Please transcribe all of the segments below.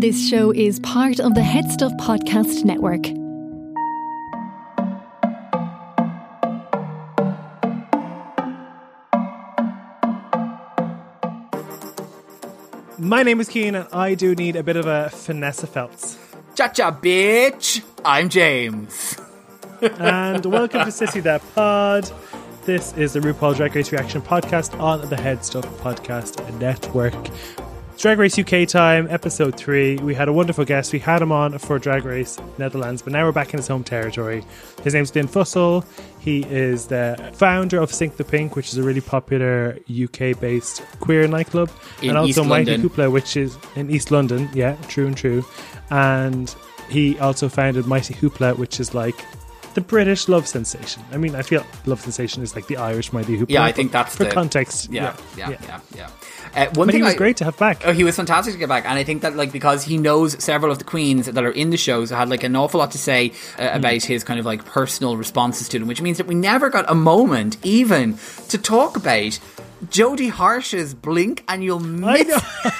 This show is part of the Head Stuff Podcast Network. My name is Kian, and I do need a bit of a finesse Phelps. Cha cha, bitch! I'm James. and welcome to Sissy That Pod. This is the RuPaul Drag Race Reaction podcast on the Head Stuff Podcast Network. Drag Race UK time, episode three. We had a wonderful guest. We had him on for Drag Race Netherlands, but now we're back in his home territory. His name's Glyn Fussell. He is the founder of Sink the Pink, which is a really popular UK based queer nightclub. In and also East Mighty London. Hoopla, which is in East London. Yeah, true and true. And he also founded Mighty Hoopla, which is like the British love sensation. I mean, I feel love sensation is like the Irish Mighty Hoopla. Yeah, I think that's for the- context. Yeah, yeah, yeah, yeah. Uh, one But he was I- great to have back. Oh, he was fantastic to get back, and I think that like because he knows several of the queens that are in the shows, had like an awful lot to say uh, Hmm. about his kind of like personal responses to them, which means that we never got a moment even to talk about Jodie Harsh's blink, and you'll I miss. know.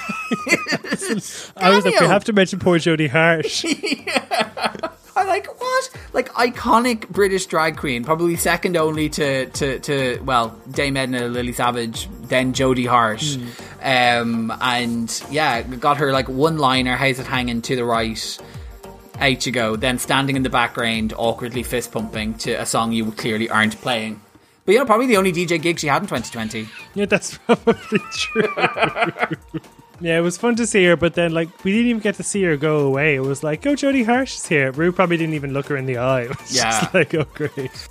I was like, we have to mention poor Jodie Harsh. I like what? Like iconic British drag queen, probably second only to to, to well Dame Edna, Lily Savage, then Jodie Harsh, um, and yeah, got her like one liner. How's it hanging to the right? Out you go. Then standing in the background, awkwardly fist pumping to a song you clearly aren't playing. But you know, probably the only DJ gig she had in 2020. yeah, that's probably true. yeah, it was fun to see her, but then like we didn't even get to see her go away. It was like, oh, Jodie Harsh is here. Rue probably didn't even look her in the eye. It was Yeah. just like, oh, great.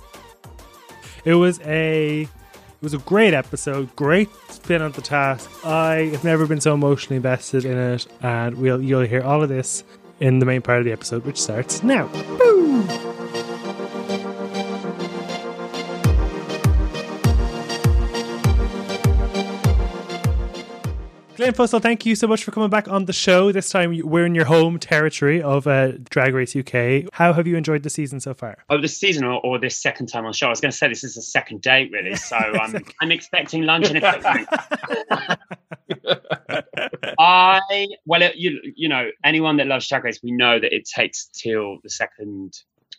It was a. It was a great episode, great spin on the task. I have never been so emotionally invested in it, and we'll you'll hear all of this in the main part of the episode, which starts now. Glyn Fussell, thank you so much for coming back on the show. This time we're in your home territory of uh, Drag Race UK. How have you enjoyed the season so far? Oh, this season or, or this second time on the show? I was going to say this is the second date, really. So I'm I'm expecting lunch and equipment. I well, it, you you know, anyone that loves Drag Race, we know that it takes till the second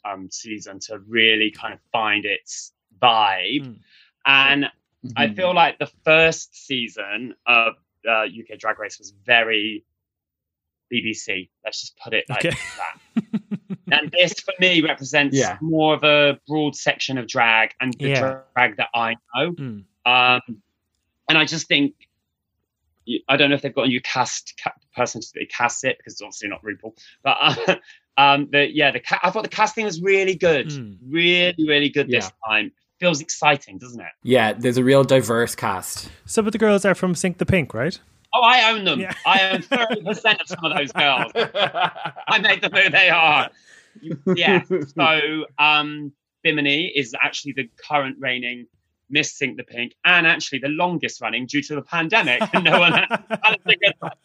um, season to really kind of find its vibe, Mm. and Mm-hmm. I feel like the first season of uh, UK Drag Race was very BBC. Let's just put it like Okay. that. and this, for me, represents Yeah. more of a broad section of drag and the Yeah. drag that I know. Mm. Um, and I just think I don't know if they've got a new cast ca- person to cast it because it's obviously not RuPaul. But uh, um, the yeah, the ca- I thought the casting was really good, Mm. really, really good this time. Feels exciting, doesn't it? Yeah, there's a real diverse cast. Some of the girls are from Sink the Pink, right? Oh, I own them. Yeah. I own thirty percent of some of those girls. I made them who they are. Yeah. So um, Bimini is actually the current reigning Miss Sink the Pink, and actually the longest running due to the pandemic. And no one had had to figure that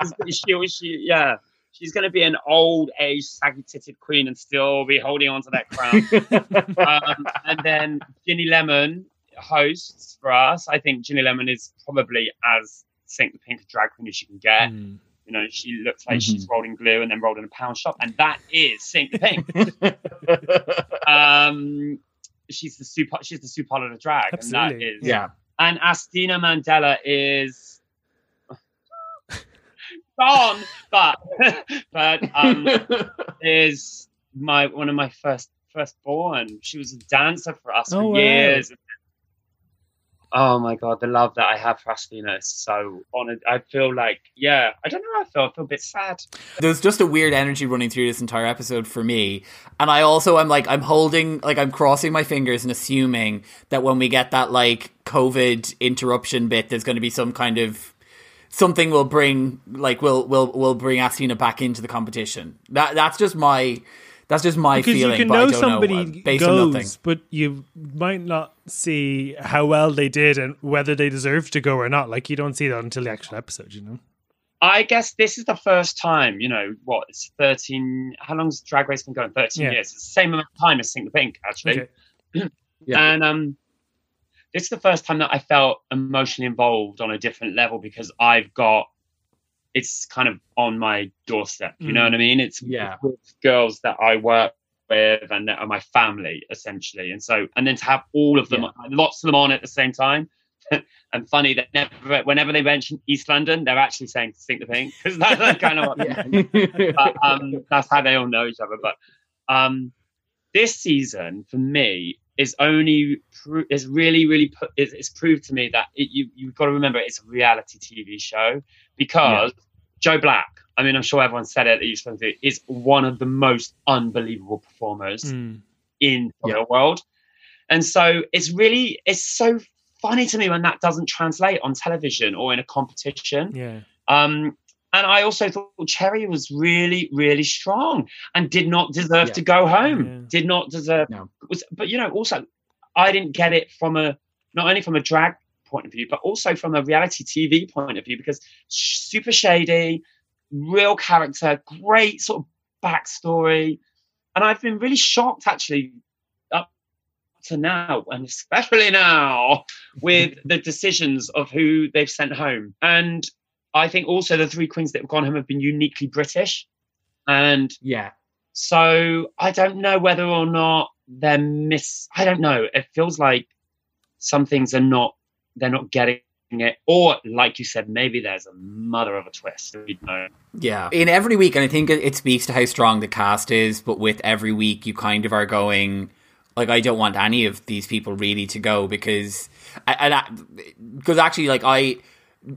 out. she, she, yeah. She's going to be an old age, saggy titted queen and still be holding on to that crown. um, and then Ginny Lemon hosts for us. I think Ginny Lemon is probably as Sink the Pink drag queen as you can get. Mm. You know, she looks like she's rolled in glue and then rolled in a pound shop, and that is Sink the Pink. um, she's the super. She's the super of the drag, and Absolutely. that is Yeah. And Asttina Mandella is gone, but but um, is my one of my first firstborn. She was a dancer for us Oh, for wow. years. Oh my god, the love that I have for Asttina is so honored. I feel like, yeah, I don't know how I feel. I feel a bit sad. There's just a weird energy running through this entire episode for me. And I also I'm like I'm holding like I'm crossing my fingers and assuming that when we get that like COVID interruption bit there's going to be some kind of something will bring like will will will bring Asttina back into the competition. That that's just my that's just my Because feeling. you can but I know don't somebody know, uh, based on nothing. but you might not see how well they did and whether they deserve to go or not. Like you don't see that until the actual episode, you know. I guess this is the first time, you know, what, it's 13, how long's Drag Race been going? 13 Yeah. years. It's the same amount of time as Sink the Pink, actually. Okay. Yeah. And um, this is the first time that I felt emotionally involved on a different level because I've got it's kind of on my doorstep. You know what I mean? It's Yeah. girls that I work with and that are my family essentially. And so, and then to have all of them, Yeah. lots of them on at the same time. and funny that never, whenever they mention East London, they're actually saying "Stink the Pink" because that's kind of what Yeah. but, um, that's how they all know each other. But um, this season for me is only pro- is really really put is, it's proved to me that it, you you've got to remember it's a reality TV show because Joe Black. I mean, I'm sure everyone said it that you're supposed to. Is one of the most unbelievable performers Mm. in the Yeah. real world. And so it's really it's so funny to me when that doesn't translate on television or in a competition. Yeah. Um, and I also thought Cherry was really, really strong and did not deserve Yeah. to go home. Yeah. Did not deserve. No. Was, but you know, also, I didn't get it from a not only from a drag point of view, but also from a reality TV point of view because super shady, real character, great sort of backstory, and I've been really shocked actually up to now, and especially now with the decisions of who they've sent home. And I think also the three queens that have gone home have been uniquely British. And Yeah. so I don't know whether or not they're miss. I don't know. It feels like some things are not, they're not getting it. Or, like you said, maybe there's a mother of a twist. Don't know. Yeah. In every week, and I think it, it speaks to how strong the cast is, but with every week, you kind of are going, like, I don't want any of these people really to go because, and because actually, like, I,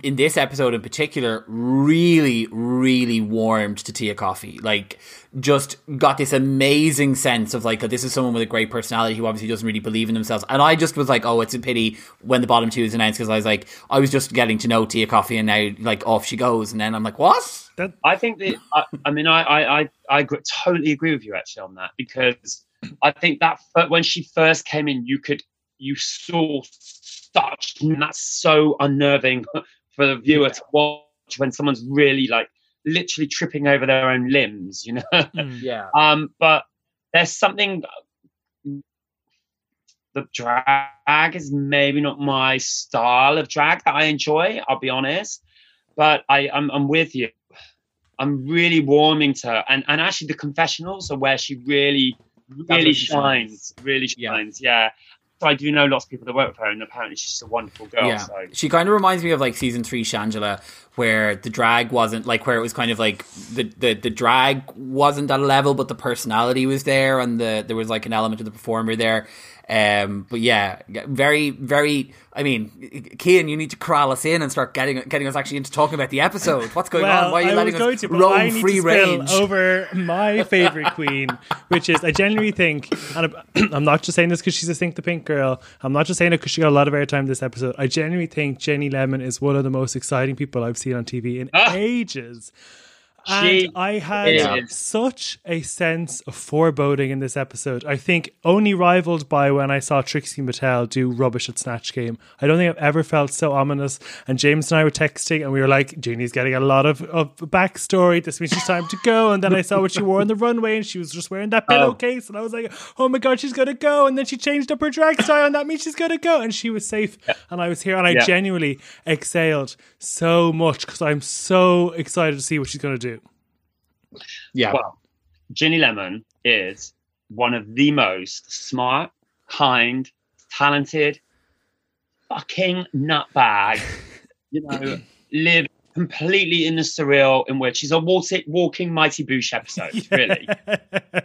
in this episode in particular, really, really warmed to Tia Kofi. Like, just got this amazing sense of like, oh, this is someone with a great personality who obviously doesn't really believe in themselves. And I just was like, oh, it's a pity when the bottom two is announced because I was like, I was just getting to know Tia Kofi and now, like, off she goes. And then I'm like, what? I think that I, I mean I I I, I totally agree with you actually on that because I think that fir- when she first came in, you could you saw such and that's so unnerving for the viewer to watch when someone's really like literally tripping over their own limbs, you know. mm. Yeah. Um, but there's something. The drag is maybe not my style of drag that I enjoy. I'll be honest, but I, I'm, I'm with you. I'm really warming to her, and and actually the confessionals are where she really, really she shines. Really shines. Yeah. So I do know lots of people that work with her, and apparently she's just a wonderful girl. Yeah, So she kind of reminds me of like season three Shangela, where the drag wasn't like where it was kind of like the the, the drag wasn't at a level, but the personality was there, and the there was like an element of the performer there. Um, but yeah, very very. I mean, Kian, you need to corral us in and start getting getting us actually into talking about the episode. What's going well, on? Why are you I letting was going us to, but roam I need free to spill range? over my favorite queen, which is I genuinely think, and I'm- I'm not just saying this because she's a Sink the Pink girl. I'm not just saying it because she got a lot of airtime this episode. I genuinely think Ginny Lemon is one of the most exciting people I've seen on TV in Ah. ages. And I had is. such a sense of foreboding in this episode. I think only rivaled by when I saw Trixie Mattel do rubbish at Snatch Game. I don't think I've ever felt so ominous. And James and I were texting, and we were like, "Ginny's getting a lot of, of backstory. This means she's time to go." And then I saw what she wore on the runway, and she was just wearing that oh. pillowcase, and I was like, "Oh my god, she's gonna go!" And then she changed up her drag style, and that means she's gonna go. And she was safe, and I was here, and I Yeah. genuinely exhaled so much because I'm so excited to see what she's gonna do. Yeah, Well, Ginny Lemon is one of the most smart, kind, talented, fucking nutbag. You know, live completely in the surreal in which she's a walking, walking Mighty Boosh episode, really.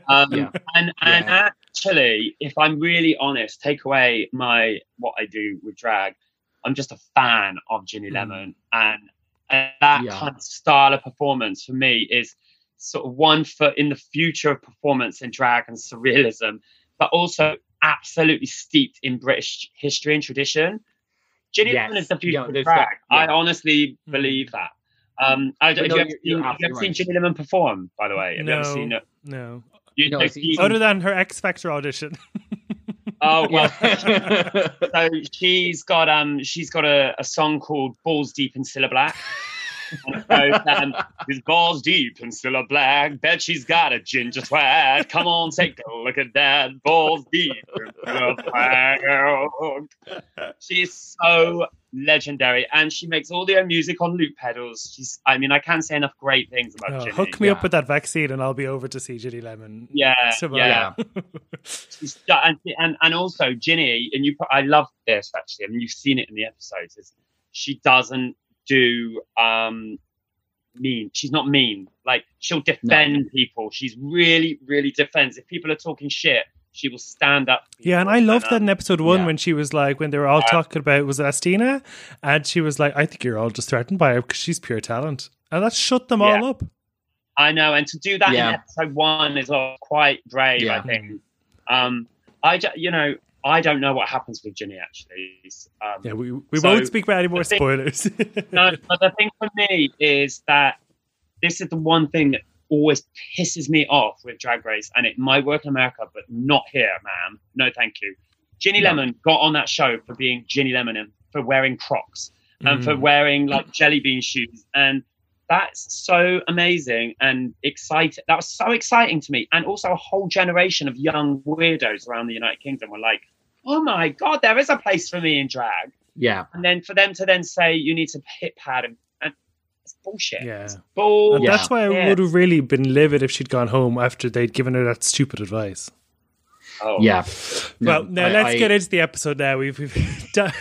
Um, Yeah. And and Yeah. actually, if I'm really honest, take away my what I do with drag, I'm just a fan of Ginny Lemon, and, and that Yeah. kind of style of performance for me is sort of one foot in the future of performance in drag and surrealism, but also absolutely steeped in British history and tradition. Ginny Yes. Lemon is the future Yeah, of drag. that- yeah. I honestly Hmm. believe that. Um, I, have, no, you ever seen, have you ever seen right. Ginny Lemon perform? By the way, have you ever seen no, it? no. You, No, you- you- Other than her X Factor audition. oh well, so she's got um she's got a, a song called Balls Deep in Cilla Black. And it goes, his balls deep and Cilla Black. Bet she's got a ginger swag. Come on, take a look at that. Balls deep and Cilla Black. She's so legendary, and she makes all the music on loop pedals. She's, I mean, I can't say enough great things about Oh, Ginny. hook me yeah. up with that vaccine, and I'll be over to see Ginny Lemon. Yeah, tomorrow. yeah. She's, and, and and also Ginny, and you, I love this actually. I mean, you've seen it in the episodes. Is she doesn't do um mean. She's not mean. Like she'll defend people. She's really, really defends. If people are talking shit, she will stand up. Yeah, and. I loved that in episode one yeah. when she was like, when they were all talking about, was it Asttina? And she was like, I think you're all just threatened by her because she's pure talent. And that shut them all up. I know, and to do that Yeah. in episode one is uh, quite brave. Yeah. I think. Um, I ju- you know I don't know what happens with Ginny actually. Um, Yeah, we, we So, won't speak about any more thing- spoilers. no, but the thing for me is that this is the one thing that always pisses me off with Drag Race, and it might work in America, but not here, ma'am. No, thank you. Ginny No. Lemon got on that show for being Ginny Lemon and for wearing Crocs and Mm. for wearing like jelly bean shoes, and that's so amazing and exciting. That was so exciting to me, and also a whole generation of young weirdos around the United Kingdom were like, "Oh my god, there is a place for me in drag." Yeah. and then for them to then say you need to hit pad and, and it's bullshit. Yeah. It's bull. and Yeah. that's why I Yeah. would have really been livid if she'd gone home after they'd given her that stupid advice. Oh. Yeah. well, No, now I- let's I- get into the episode now. We've we've done,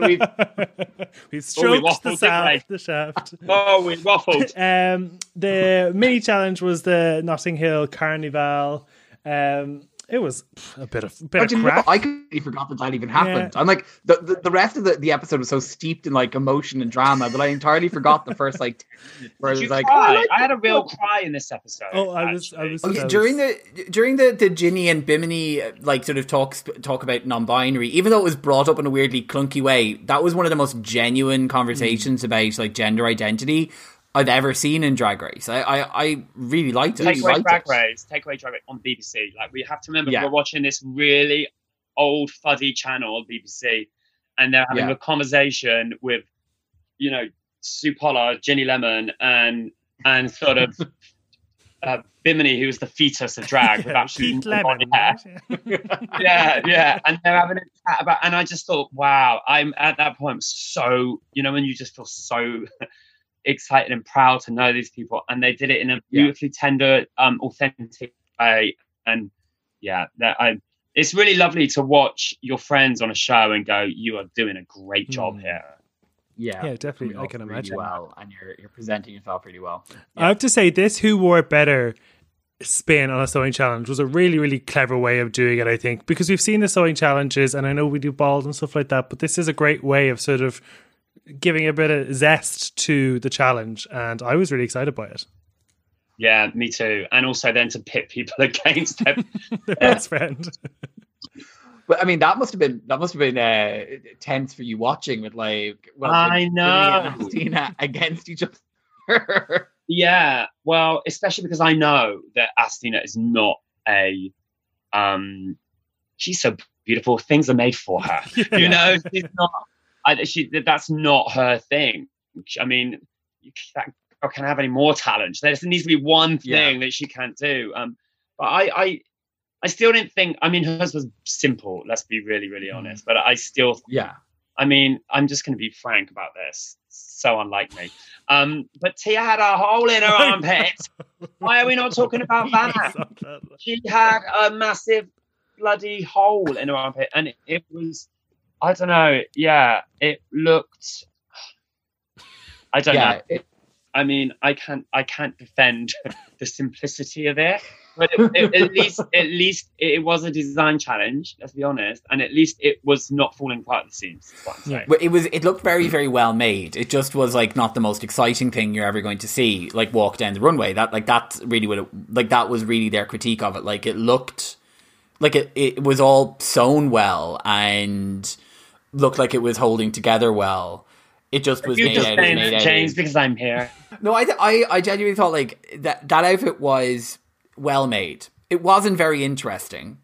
we've- we've stroked the, shaft, the shaft. Oh, we waffled. Um, the mini challenge was the Notting Hill Carnival. Um, it was a bit of a bit But of you know. I completely forgot that that even happened. I'm like the, the the rest of the, the episode was so steeped in like emotion and drama that I entirely forgot the first like where it was like, oh, I, like I had a real book. cry in this episode. Oh, I was- I was- yeah, That during the during the the Ginny and Bimini uh, like sort of talks talk about non-binary, even though it was brought up in a weirdly clunky way, that was one of the most genuine conversations about like gender identity I've ever seen in Drag Race. I I, I really liked it. Take really away liked Drag it. Race. Take away Drag Race on BBC. Like we have to remember Yeah. we're watching this really old fuddy channel BBC, and they're having Yeah. a conversation with, you know, Sue Pollard, Ginny Lemon, and and sort of. Uh, Bimini, who's the fetus of drag, with Yeah, absolutely Keith Lemon. body hair. yeah, yeah. And they're having a chat about, and I just thought, wow, I'm at that point so, you know, when you just feel so excited and proud to know these people, and they did it in a Yeah. beautifully tender, um, authentic way, and yeah, that I. It's really lovely to watch your friends on a show and go, "You are doing a great job Mm. here." Yeah, Yeah, definitely, I can imagine. Well, and you're you're presenting yourself really well. I have to say, this Who Wore It Better spin on a sewing challenge was a really, really clever way of doing it, I think, because we've seen the sewing challenges and I know we do balls and stuff like that, but this is a great way of sort of giving a bit of zest to the challenge. And I was really excited by it. Yeah, me too. And also then to pit people against them. Their best friend. But I mean, that must have been that must have been uh, tense for you watching with like well, I like, know. and Christina against each other. Yeah, well, especially because I know that Asttina is not a um she's so beautiful. Things are made for her. You know, she's not I, she that's not her thing. I mean, that girl can have any more talent. There needs to be one thing that she can't do. Um but I I I still didn't think I mean hers was simple, let's be really, really honest. But I still yeah, I mean, I'm just going to be frank about this. So unlike me. Um, but Tia had a hole in her armpit. Why are we not talking about that? She had a massive bloody hole in her armpit, and it, it was, I don't know. Yeah, it looked. I don't yeah. know. It, I mean, I can't, I can't defend the simplicity of it, but it, it- at least, at least it was a design challenge. Let's be honest, and at least it was not falling apart at the seams. Is what I'm saying. But it was it looked very very well made. It just was like not the most exciting thing you're ever going to see. Like walk down the runway. That like that's really what it like that was really their critique of it. Like it looked like it it was all sewn well and looked like it was holding together well. It just was You made just out, saying made out James of- because I'm here. No, I, I, I genuinely thought like that that outfit was well made. It wasn't very interesting,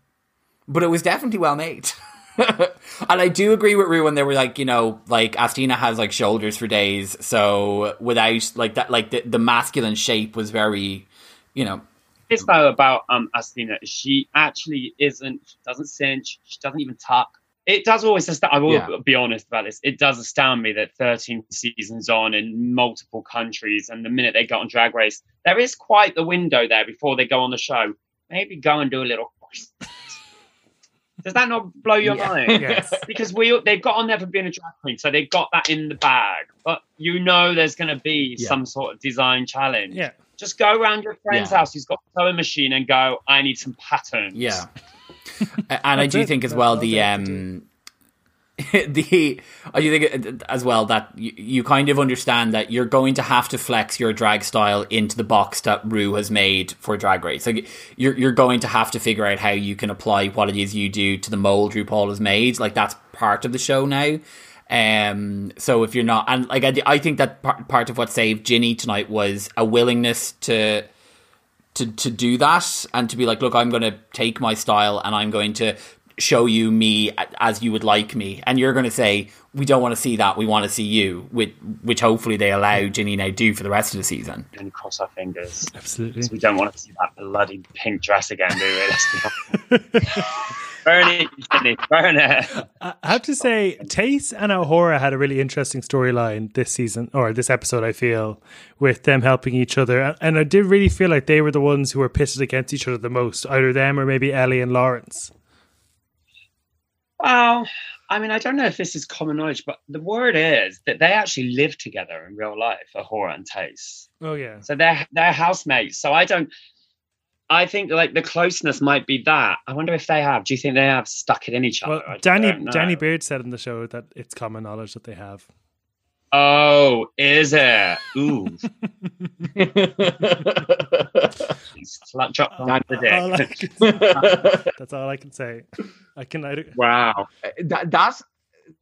but it was definitely well made. and I do agree with Rue when they were like, you know, like Asttina has like shoulders for days, so without like that, like the, the masculine shape was very, you know. This though about um Asttina. she actually isn't. She doesn't cinch. She doesn't even tuck. It does always astound. I will Yeah. be honest about this. It does astound me that 13 seasons on in multiple countries, and the minute they go on Drag Race, there is quite the window there before they go on the show. Maybe go and do a little. Does that not blow your Yeah. mind? Yes. because we they've got on there for being a drag queen, so they've got that in the bag. But you know, there's going to be Yeah. some sort of design challenge. Yeah. Just go around your friend's Yeah. house who's got a sewing machine and go, I need some patterns. Yeah. And I do think as well the they have to um the I do think uh, as well that you, you kind of understand that you're going to have to flex your drag style into the box that Rue has made for Drag Race. Like you're you're going to have to figure out how you can apply what it is you do to the mold RuPaul has made. Like that's part of the show now. Um, so if you're not, and like I, I think that part, part of what saved Ginny tonight was a willingness to to to do that and to be like, look, I'm going to take my style and I'm going to show you me as you would like me, and you're going to say, we don't want to see that, we want to see you, which which hopefully they allow Ginny now do for the rest of the season. And cross our fingers. absolutely. We don't want to see that bloody pink dress again, do we? Let's burn it, Sydney, burn it. I I have to say, Tayce and A'Whora had a really interesting storyline this season, or this episode, I feel, with them helping each other. And I did really feel like they were the ones who were pitted against each other the most, either them or maybe Ellie and Lawrence. Well, I mean, I don't know if this is common knowledge, but the word is that they actually live together in real life, A'Whora and Tayce. Oh, yeah. So they're they're housemates. So I don't. I think like the closeness might be that. I wonder if they have. Do you think they have stuck it in each other? Well, Danny. Danny Beard said in the show that it's common knowledge that they have. Oh, is it? Ooh, slut drop on the All dick. can- that's all I can say. I can. I, don't- Wow. Uh, that that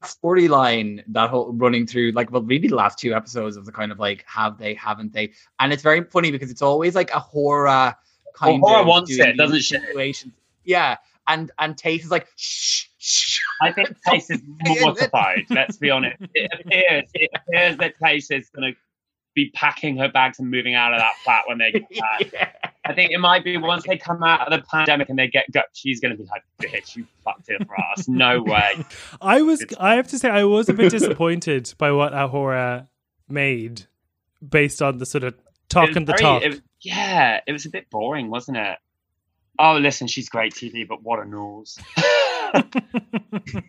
storyline that whole running through like well maybe the last two episodes of the kind of like have they haven't they and it's very funny because it's always like a horror kind A'Whora of wants it, doesn't these she? yeah and and Tate is like shh shh I think Tayce is mortified. let's be honest. It appears it appears that Tayce is going to be packing her bags and moving out of that flat when they get back. yeah. I think it might be once they come out of the pandemic and they get gut, she's going to be like, "Bitch, you fucked it for us." No way. I was. I have to say, I was a bit disappointed by what A'Whora made, based on the sort of talk and the very- talk. it was- yeah, it was a bit boring, wasn't it? Oh, listen, she's great TV, but what a nose.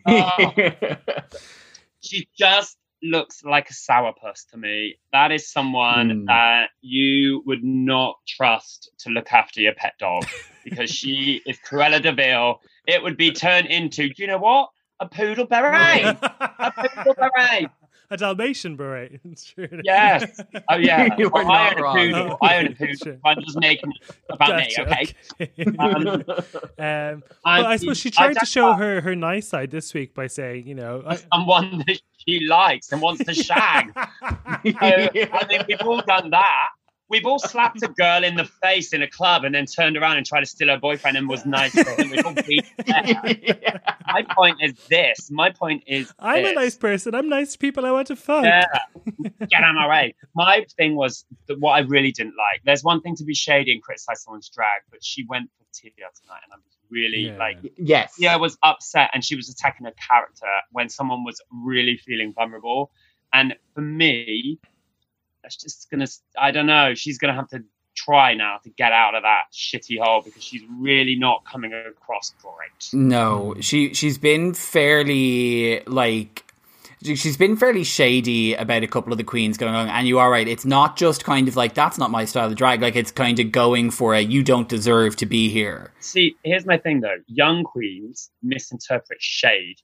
Oh, she just looks like a sourpuss to me. That is someone Hmm. that you would not trust to look after your pet dog because she is Cruella de Vil. It would be turned into, do you know what? A poodle beret. a poodle beret. A Dalmatian beret. It's true. Yes. Oh yeah. You Well, are I not own a wrong. poodle. I own a Sure. poodle. I'm just making it about Gotcha, me, okay? okay. Um, um, but I'm- suppose she tried to show know. her her nice side this week by saying, you know, I, someone that she likes and wants to shag. So, I mean, we've all done that. We've all slapped a girl in the face in a club and then turned around and tried to steal her boyfriend and was nice to him. We've all been there. My point is this. My point is I'm a nice person. I'm nice to people I want to fuck. Yeah. Get out of my way. My thing was that what I really didn't like. There's one thing to be shady and criticize someone's drag, but she went for Tia tonight, and I was really Yeah. like, yes Tia was upset, and she was attacking her character when someone was really feeling vulnerable. And for me, that's just gonna. I don't know. She's gonna have to try now to get out of that shitty hole because she's really not coming across great. No, she she's been fairly like she's been fairly shady about a couple of the queens going on, and you are right. It's not just kind of like that's not my style of drag. Like it's kind of going for a you don't deserve to be here. See, here's my thing though. Young queens misinterpret shade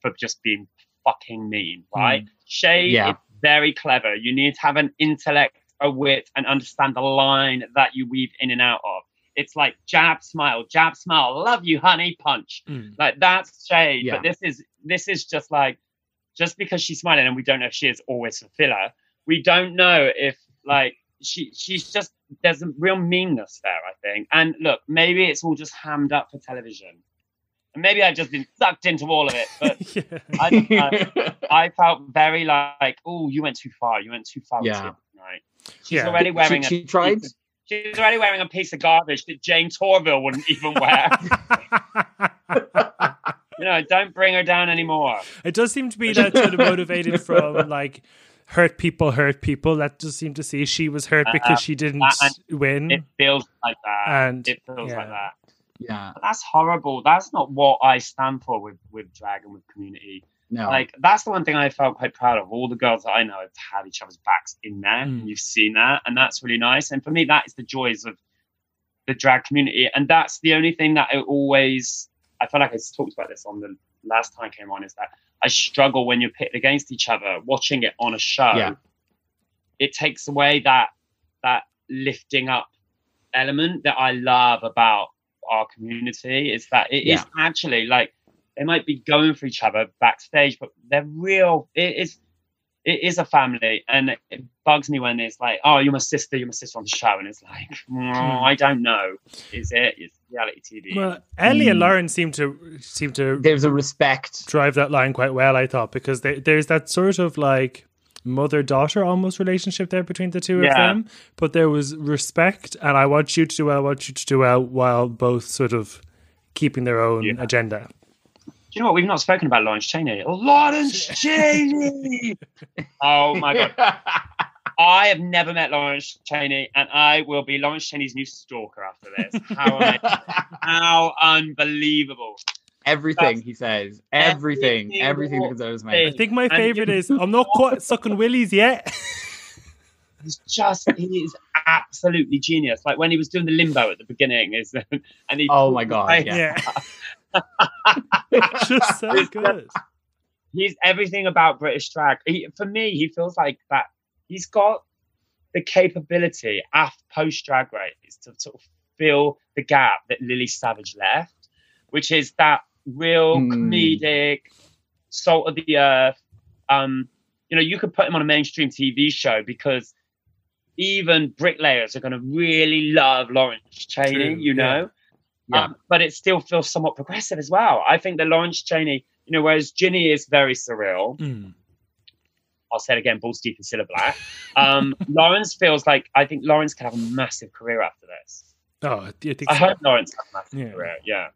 for just being fucking mean, right? Mm. Shade Yeah. Very clever. You need to have an intellect, a wit, and understand the line that you weave in and out of. It's like jab, smile, jab, smile, love you, honey, punch. Mm. Like that's shade. Yeah. But this is this is just like just because she's smiling and we don't know if she is always a filler, we don't know if like she she's just there's a real meanness there, I think. And look, maybe it's all just hammed up for television. And maybe I've just been sucked into all of it, but yeah. I, I, I felt very like, oh, you went too far. You went too far. with Yeah. Right. She's Yeah. already wearing she a tried. piece of- she's already wearing a piece of garbage that Jayne Torvill wouldn't even wear. you know, don't bring her down anymore. It does seem to be that sort of motivated from like hurt people hurt people. That does seem to see she was hurt because she didn't uh, win. It feels like that. And, it feels yeah. like that. Yeah. But that's horrible. That's not what I stand for with with drag and with community. No. Like that's the one thing I felt quite proud of. All the girls that I know have had each other's backs in there, Mm. and you've seen that, and that's really nice. And for me, that is the joys of the drag community, and that's the only thing that I always. I feel like I talked about this on the last time I came on. Is that I struggle when you're pitted against each other. Watching it on a show, Yeah. it takes away that that lifting up element that I love about our community. Is that it is Yeah. actually like they might be going for each other backstage, but they're real. It is it is a family, and it bugs me when it's like, "Oh, you're my sister, you're my sister on the show," and it's like, "Oh, I don't know, is it? It's reality TV." well, Ellie and Mm. Lauren seem to seem to There's a respect. drive that line quite well, I thought, because they, there's that sort of like mother daughter almost relationship there between the two of them. But there was respect, and I want you to do well, I want you to do well, while both sort of keeping their own Yeah. agenda. Do you know what? We've not spoken about Lawrence Chaney. Lawrence Chaney. oh my god. I have never met Lawrence Chaney, and I will be Lawrence Chaney's new stalker after this. How. How unbelievable! Everything he says. Everything. Every Everything that goes out of his I think my favorite is I'm not quite sucking willies yet. He's just he is absolutely genius. Like when he was doing the limbo at the beginning, is and he Oh my God, yeah. It's just so good. he's everything about British drag. He, for me, he feels like that. He's got the capability after post drag race to sort of fill the gap that Lily Savage left, which is that real Hmm. comedic, salt of the earth. Um, you know, you could put him on a mainstream TV show because even bricklayers are going to really love Lawrence Chaney. True, you know. Yeah. Um, but it still feels somewhat progressive as well. I think that Lawrence Chaney, you know, whereas Ginny is very surreal. Mm. I'll say it again, balls deep in Cilla Black. Um, Lawrence feels like I think Lawrence could have a massive career after this. Oh, I think I so. hope Lawrence has a massive Yeah. career. Yeah.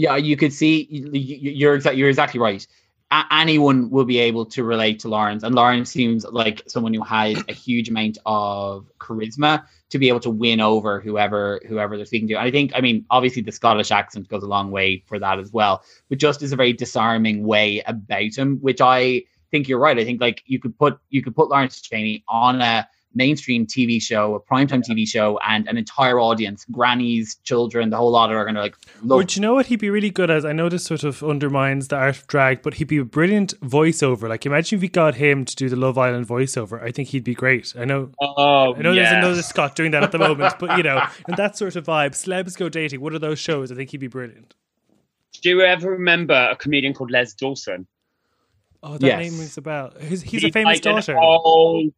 Yeah, you could see you- you- you're exactly you're exactly right. A- anyone will be able to relate to Lawrence, and Lawrence seems like someone who has a huge amount of charisma to be able to win over whoever whoever they're speaking to. And I think, I mean, obviously the Scottish accent goes a long way for that as well, but just is a very disarming way about him, which I think you're right. I think like you could put you could put Lawrence Chaney on a mainstream TV show, a primetime TV show, and an entire audience, grannies, children, the whole lot are going to like love. Would you know what he'd be really good as? I know this sort of undermines the art of drag, but he'd be a brilliant voiceover. Like, imagine if we got him to do the Love Island voiceover. I think he'd be great. I know, Oh, I know yeah. there's another Scott doing that at the moment, but you know, and that sort of vibe. Celebs go dating. What are those shows? I think he'd be brilliant. Do you ever remember a comedian called Les Dawson? Oh, that Yes. name rings a bell. He's, he's a famous like an daughter. Old,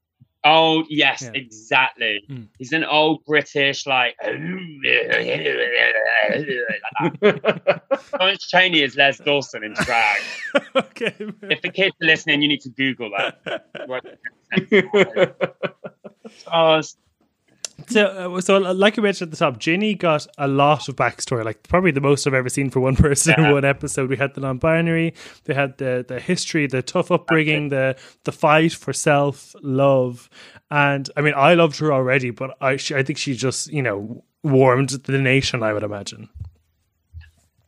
old, yes, Yeah. exactly. Mm. He's an old British, like. Lawrence Cheney is Les Dawson in drag. okay. If the kids are listening, you need to Google that. Oh, So, uh, so like you mentioned at the top, Ginny got a lot of backstory, like probably the most I've ever seen for one person in one episode. We had the non-binary, they had the the history, the tough upbringing, the the fight for self love, and I mean, I loved her already, but I she, I think she just you know warmed the nation. I would imagine.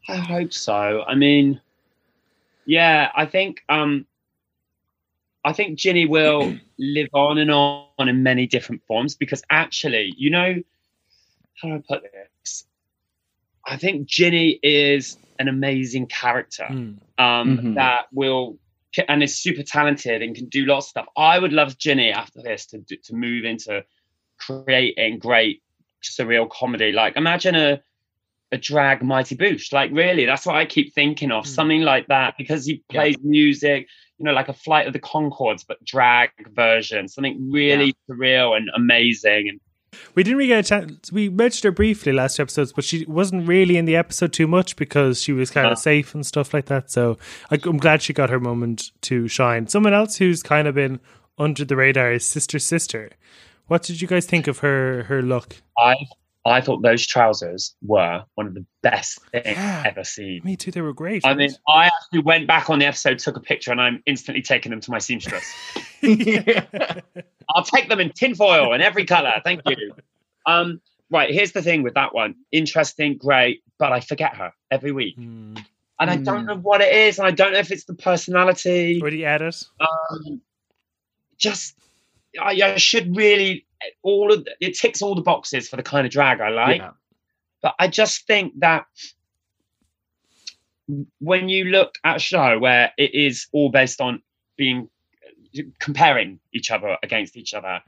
I hope so. I mean, yeah, I think um, I think Ginny will live on and on in many different forms because actually, you know, how do I put this? I think Ginny is an amazing character Mm. um, Mhm. that will and is super talented and can do lots of stuff. I would love Ginny after this to to move into creating great surreal comedy. Like imagine a a drag Mighty Boosh. Like really, that's what I keep thinking of. Hmm. Something like that because he plays music. You know, like a Flight of the Conchords, but drag version. Something really surreal and amazing. And We didn't really get a chance. We mentioned her briefly last episodes, but she wasn't really in the episode too much because she was kind No. of uh-huh. safe and stuff like that. So I, I'm glad she got her moment to shine. Someone else who's kind of been under the radar is Sister Sister. What did you guys think of her her look? I I thought those trousers were one of the best things Yeah. ever seen. Me too. They were great. I mean, I actually went back on the episode, took a picture, and I'm instantly taking them to my seamstress. I'll take them in tinfoil in every color. Thank you. Um, right, here's the thing with that one. Interesting, great, but I forget her every week. Hmm. And I Hmm. don't know what it is, and I don't know if it's the personality. Or the edit. Um, just, I, I should really, all of it ticks all the boxes for the kind of drag I like. Yeah. But I just think that when you look at a show where it is all based on being comparing each other against each other,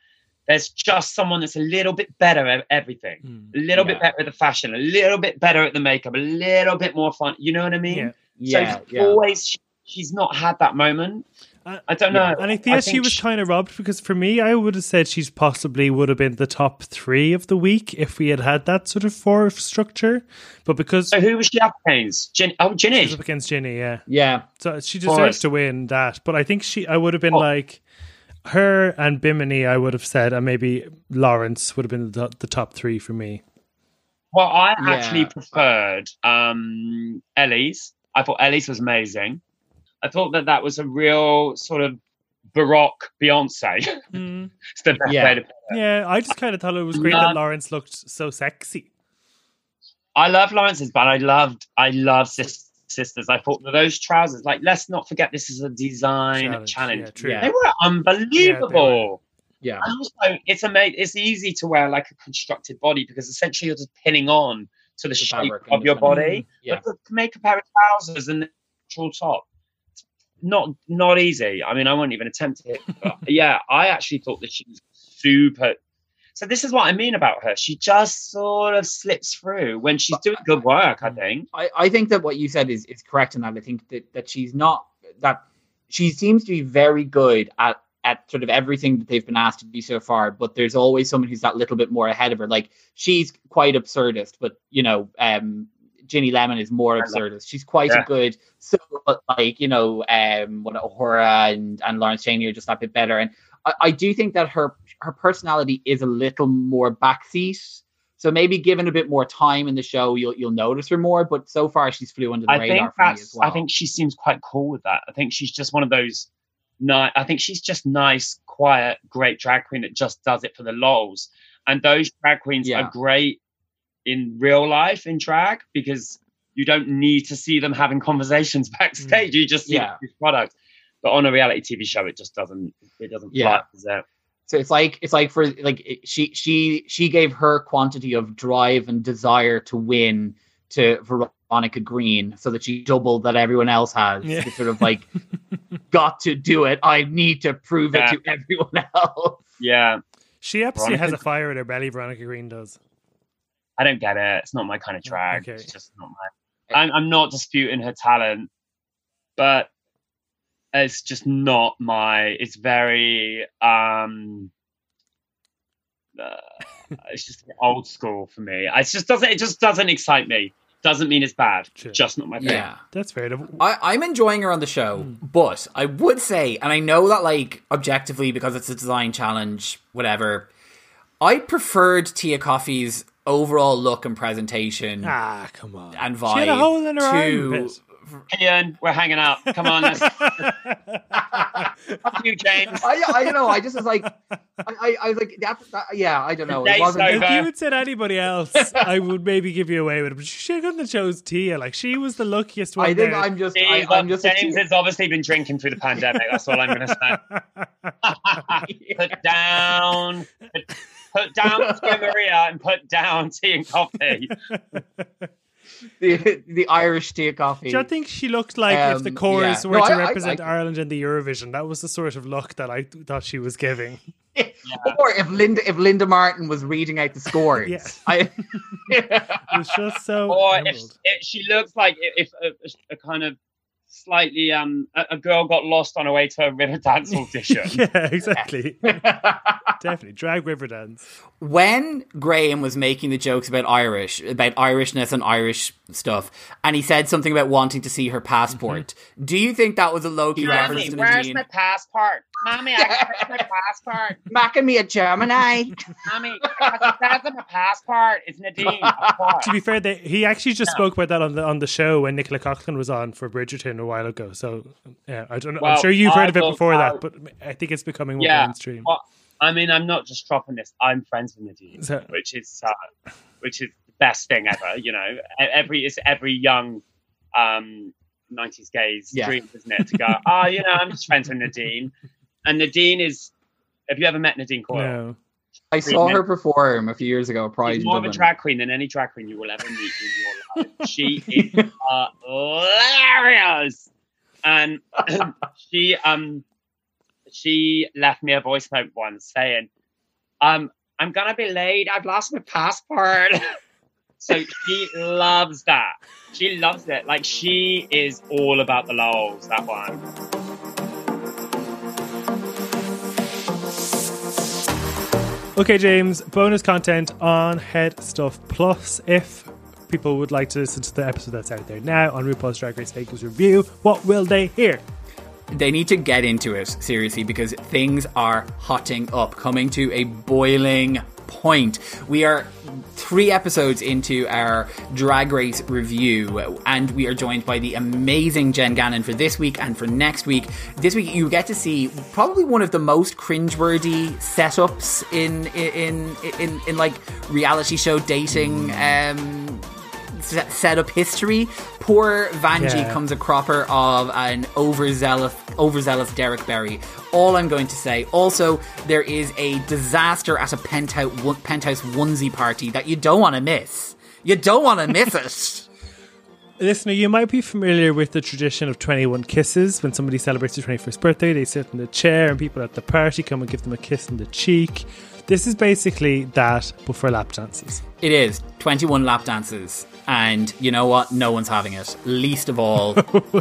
there's just someone that's a little bit better at everything, Hmm. a little bit better at the fashion, a little bit better at the makeup, a little bit more fun. You know what I mean? Yeah. Yeah, so yeah. always she- she's not had that moment. Uh, I don't yeah. know. And I think she was she- kind of robbed because for me, I would have said she's possibly would have been the top three of the week if we had had that sort of four structure. But because So who was she up against? Gin- oh, Ginny. she's up against Ginny, yeah, Yeah. so she deserves Forrest. to win that. But I think she, I would have been Oh. like her and Bimini. I would have said, and maybe Lawrence would have been the, the top three for me. Well, I Yeah. actually preferred um, Ellie's. I thought Ellie's was amazing. I thought that that was a real sort of baroque Beyonce. Mm. it's the best Yeah. way to put it. Yeah, I just kind of thought it was great No. that Lawrence looked so sexy. I love Lawrence's, but I loved, I love sisters. I thought those trousers, like, let's not forget this is a design Challenge, challenge. yeah, true. Yeah. They were unbelievable. Yeah. And also, it's amazing. It's easy to wear like a constructed body because essentially you're just pinning on to the, shape of your body. Yeah. But to make a pair of trousers and the natural top, not not easy. I mean, I won't even attempt it. Yeah, I actually thought that she was super. So this is what I mean about her. She just sort of slips through when she's doing good work. I think. I, I think that what you said is, is correct in that. I think that, that she's not that she seems to be very good at at sort of everything that they've been asked to do so far, but there's always someone who's that little bit more ahead of her. Like she's quite absurdist, but you know, um Ginny Lemon is more absurdist. She's quite Yeah. a good so like, you know, um what A'Whora and, and Lawrence Chaney are just that bit better. And I, I do think that her her personality is a little more backseat. So maybe given a bit more time in the show, you'll you'll notice her more. But so far, she's flew under the I radar think for me as well. I think she seems quite cool with that. I think she's just one of those. Nice. I think she's just nice, quiet, great drag queen that just does it for the lols. And those drag queens Yeah. are great in real life in drag because you don't need to see them having conversations backstage. You just see Yeah. the product. But on a reality TV show, it just doesn't. It doesn't Yeah. fly. Does? So it's like it's like for like she she she gave her quantity of drive and desire to win to Veronica Green, so that she doubled that everyone else has. Yeah. It's sort of like got to do it. I need to prove Yeah. it to everyone else. Yeah. She absolutely has a fire in her belly. Veronica Green does. I don't get it. It's not my kind of drag. Okay. It's just not my. I'm, I'm not disputing her talent, but it's just not my. It's very. um uh, It's just old school for me. It just doesn't. It just doesn't excite me. Doesn't mean it's bad. Sure. Just not my thing. Yeah, That's fair. I, I'm enjoying her on the show, but I would say, and I know that like objectively because it's a design challenge, whatever. I preferred Tia Kofi's overall look and presentation Ah, come on. and She had a vibe hole in her to armpit. Ian, we're hanging out. Come on, let's. Fuck you, James. I I don't know. I just was like, I I, I was like that, that. Yeah, I don't know. It wasn't. If you had said anybody else, I would maybe give you away with it. But she couldn't have chose Tia. Like she was the luckiest one. I think there. I'm just. I, I'm just. James has obviously been drinking through the pandemic. That's all I'm going to say. put down, put, put down Maria and put down tea and coffee. the, the Irish Tia Kofi. Do you think she looked like if the Um, chorus yeah. were No, to I- I- represent I- Ireland in the Eurovision? That was the sort of look that I thought she was giving. Or if Linda if Linda Martin was reading out the scores. Yeah. I, It was just so. Or if, if she looks like if a, a kind of slightly um a, a girl got lost on her way to a river dance audition. Yeah, exactly. Definitely. Drag Riverdance. when Graham was making the jokes about Irish, about Irishness and Irish stuff, and he said something about wanting to see her passport, do you think that was a low key reference Mommy, to where's Nadine? my passport? Mommy, I where's my passport? Macking me a Gemini. Mommy, it says on my passport. It's Nadine. To be fair, they, he actually just spoke about that on the on the show when Nicola Coughlan was on for Bridgerton a while ago. So yeah, I don't know. I'm sure you've heard I of it will- before that, but I think it's becoming more Yeah. mainstream. Well, I mean, I'm not just dropping this. I'm friends with Nadine, So- which is uh, which is the best thing ever. You know, E- every it's every young um 90s gays Yeah. dream, isn't it? To go, oh, you know, I'm just friends with Nadine, and Nadine is. Have you ever met Nadine Coyle? no. I saw her perform a few years ago Probably She's more of a Dublin. drag queen than any drag queen you will ever meet in your life. She is hilarious, and she um she left me a voice note once saying, "Um, I'm gonna be late. I've lost my passport." so she loves that. She loves it. Like she is all about the lols. That one. Okay, James, bonus content on Head Stuff Plus. If people would like to listen to the episode that's out there now on RuPaul's Drag Race Vegas Review, what will they hear? They need to get into it, seriously, because things are hotting up, coming to a boiling point. We are three episodes into our drag race review, and we are joined by the amazing Jen Gannon for this week and for next week. This week, you get to see probably one of the most cringeworthy setups in in in in, in like reality show dating. Um, set up history. Poor Vanjie Yeah. comes a cropper of an overzealous, overzealous Derrick Barry. All I'm going to say. Also, there is a disaster at a penthouse penthouse onesie party that you don't want to miss. You don't want to miss it. Listener, you might be familiar with the tradition of 21 kisses. When somebody celebrates their 21st birthday, they sit in the chair and people at the party come and give them a kiss on the cheek. This is basically that, but for lap dances. It is 21 lap dances, and you know what? No one's having it. Least of all,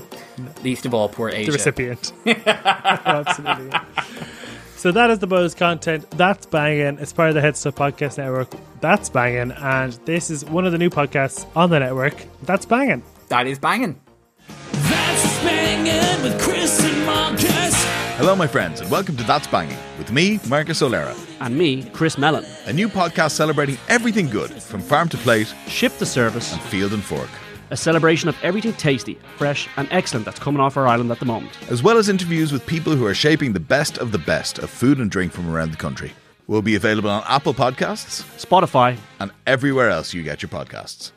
least of all, poor Asia. The recipient. Absolutely. So that is the bonus content. That's banging. It's part of the Head Stuff Podcast Network. That's banging. And this is one of the new podcasts on the network. That's banging. That is banging. That's banging with Chris and Marcus. Hello, my friends, and welcome to That's Banging with me, Marcus Solera, and me, Chris Mellon. a new podcast celebrating everything good from farm to plate, Ship to service, and field and fork, a celebration of everything tasty, fresh, and excellent that's coming off our island at the moment. as well as interviews with people who are shaping the best of the best of food and drink from around the country. We'll be available on Apple Podcasts Spotify, and everywhere else you get your podcasts.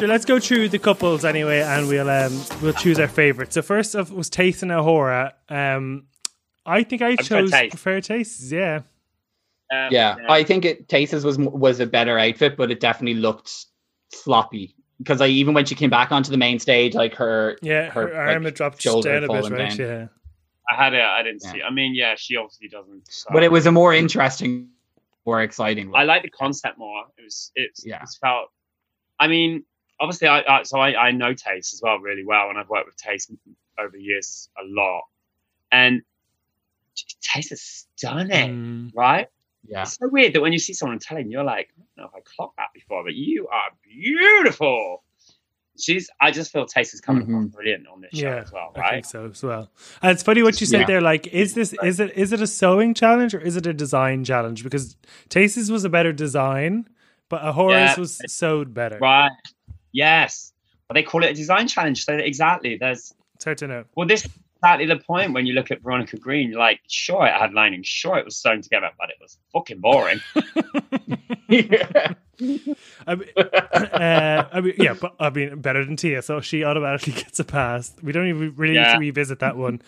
Sure, let's go through the couples anyway, and we'll um we'll choose our favourite. So first of was Tayce and A'Whora. Um, I think I prefer chose Tayce. prefer Tayce. Yeah, Um, Yeah, I think it Tayce's was was a better outfit, but it definitely looked sloppy. Because like even when she came back onto the main stage, like her yeah. Her, her, arm like, had dropped shoulder down a bit, fallen right? down. Yeah. I had it. I didn't Yeah. see. I mean, yeah, she obviously doesn't. So. but it was a more interesting, more exciting. I like the concept more. It was. It's. Yeah. It's felt. I mean, obviously, I, I so I, I know Tayce as well really well, and I've worked with Tayce over the years a lot, and Tayce is stunning, Mm. right? yeah, It's so weird that when you see someone telling, you're like, I don't know if I clocked that before, but you are beautiful. She's. I just feel Tayce is coming across Mhm. brilliant on this show Yeah, as well, right? I think so as well. And it's funny what you said Yeah. there. Like, is this is it is it a sewing challenge or is it a design challenge? Because Tayce's was a better design, but A'Whora's Yeah. was sewed better. Right. Yes. But they call it a design challenge. So exactly, there's It's hard to know. well, this is exactly the point when you look at Veronica Green. You're like, sure, it had lining, sure, it was sewn together, but it was fucking boring. yeah. I mean, uh, I mean, yeah, but I mean, better than Tia, so she automatically gets a pass. We don't even really need to revisit that one.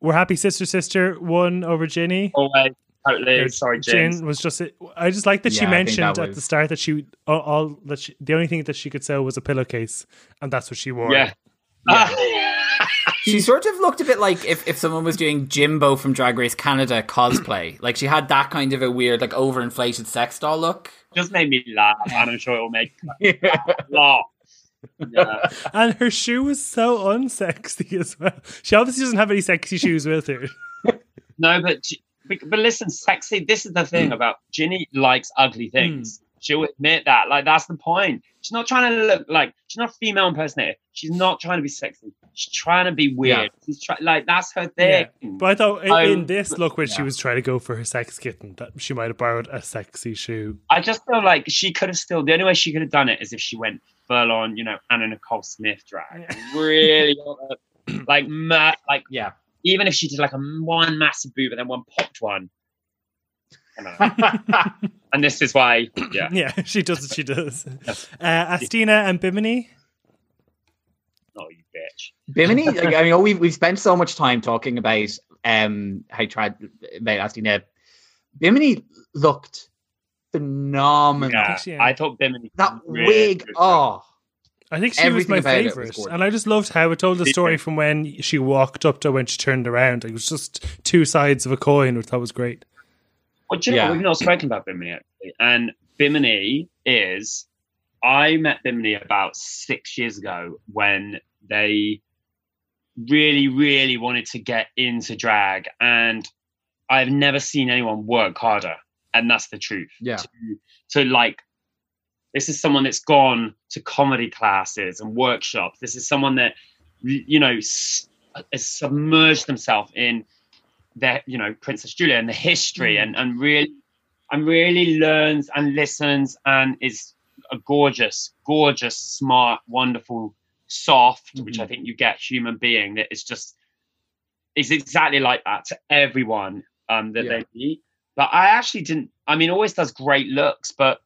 We're happy, sister, sister won over Ginny. Always, totally. Or Sorry, Jin Jin. was just. I just like that she Yeah, I think mentioned that at was- the start that she all, all that she, the only thing that she could sell was a pillowcase, and that's what she wore. Yeah. Ah. She sort of looked a bit like if, if someone was doing Jimbo from Drag Race Canada cosplay. like she had that kind of a weird, like overinflated sex doll look. Just made me laugh, and I'm sure it will make laugh. Yeah. And her shoe was so unsexy as well. She obviously doesn't have any sexy shoes with her. No, but she- but but listen, sexy. This is the thing about Ginny likes ugly things. She'll admit that. Like that's the point. She's not trying to look like she's not a female impersonator. She's not trying to be sexy. She's trying to be weird. Yeah. She's try- like that's her thing. But I thought in, Um, in this look when she was trying to go for her sex kitten that she might have borrowed a sexy shoe. I just feel like she could have still. The only way she could have done it is if she went full on, you know, Anna Nicole Smith drag. Really, like like Yeah. Even if she did like a one massive boob and then one popped one. I don't know. and this is why, yeah. Yeah, she does what she does. Uh, Asttina and Bimini. Oh, you bitch. Bimini, like, I mean, we've we've spent so much time talking about um how tried about Asttina. Bimini looked phenomenal. Yeah, I thought Bimini. That really wig, good. oh, I think she Everything was my about it was favorite, and I just loved how it told the story from when she walked up to when she turned around. It was just two sides of a coin, which I thought was great. Well, do you know, Yeah. we've not spoken about Bimini actually. And Bimini is, I met Bimini about six years ago when they really, really wanted to get into drag. And I've never seen anyone work harder. And that's the truth. Yeah. To, to like, this is someone that's gone to comedy classes and workshops. This is someone that, you know, s- has submerged themselves in their, you know, Princess Julia and the history and, and really, and really learns and listens and is a gorgeous, gorgeous, smart, wonderful, soft, which I think you get human being that is just, is exactly like that to everyone um, that Yeah. they meet. But I actually didn't, I mean, always does great looks, but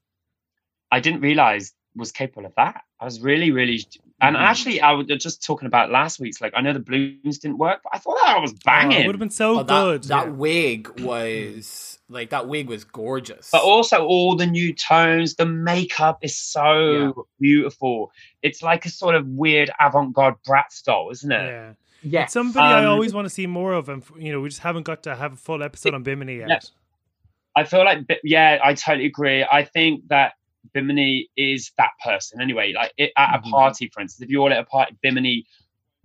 I didn't realize was capable of that. I was really, really, and Mhm. actually, I was just talking about last week's. Like, I know the balloons didn't work, but I thought that was Oh, banging. it would have been so Oh, good. that yeah. wig was like that wig was gorgeous. but also all the new tones, the makeup is so beautiful. It's like a sort of weird avant-garde brat style, isn't it? yeah. yeah. It's somebody I Um, always want to see more of, and you know, we just haven't got to have a full episode on Bimini yet. Yeah. I feel like, yeah, I totally agree. I think that Bimini is that person anyway. Like it, at a Mhm. party, for instance, if you're all at a party, Bimini